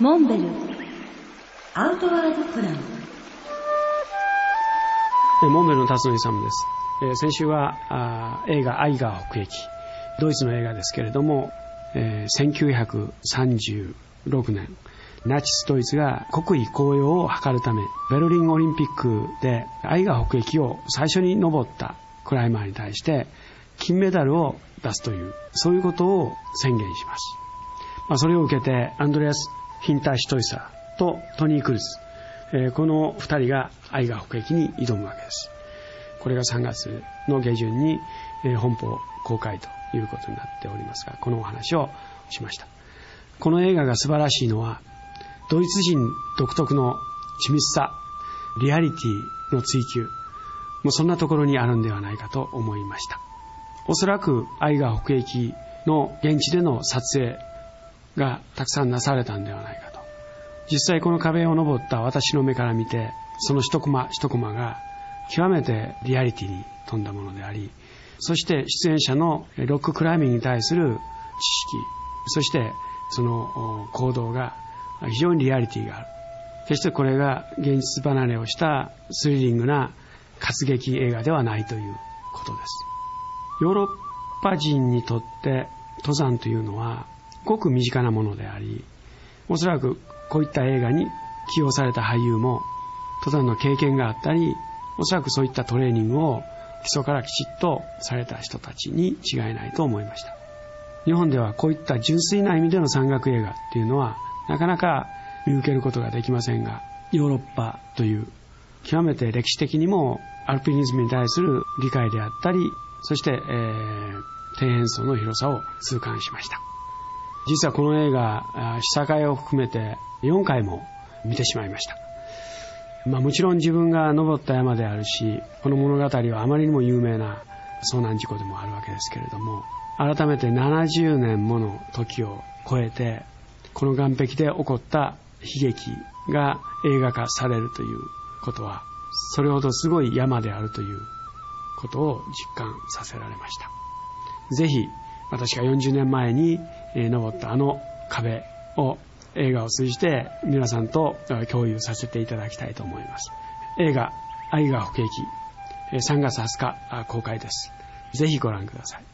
モンベル。アウトワードプラン。モンベルの辰野勇です。先週は映画「アイガー北駅」ドイツの映画ですけれども、1936年ナチスドイツが国威高揚を図るためベルリンオリンピックでアイガー北駅を最初に登ったクライマーに対して金メダルを出すというそういうことを宣言します、まあ、それを受けてアンドレアス・ヒンター・シトイサーとトニー・クルズ、えーこの2人がアイガー北駅に挑むわけです。これが3月の下旬に、えー本邦公開ということになっておりますがこのお話をしました。この映画が素晴らしいのはドイツ人独特の緻密さリアリティの追求もうそんなところにあるんではないかと思いました。おそらくアイガー北駅の現地での撮影がたくさんなされたんではないかと。実際この壁を登った私の目から見てその一コマ一コマが極めてリアリティに富んだものでありそして出演者のロッククライミングに対する知識そしてその行動が非常にリアリティがある。決してこれが現実離れをしたスリリングな活劇映画ではないということです。ヨーロッパ人にとって登山というのはごく身近なものでありおそらくこういった映画に起用された俳優も登山の経験があったりおそらくそういったトレーニングを基礎からきちっとされた人たちに違いないと思いました。日本ではこういった純粋な意味での山岳映画っていうのはなかなか見受けることができませんがヨーロッパという極めて歴史的にもアルピニズムに対する理解であったりそして、えー底辺層の広さを痛感しました。実はこの映画あ試写会を含めて4回も見てしまいました。まあ、もちろん自分が登った山であるしこの物語はあまりにも有名な遭難事故でもあるわけですけれども改めて70年もの時を超えてこの岸壁で起こった悲劇が映画化されるということはそれほどすごい山であるということを実感させられました。ぜひ私が40年前にえー登ったあの壁を映画を通じて皆さんと共有させていただきたいと思います。映画「愛が不景気。3月20日公開です。ぜひご覧ください。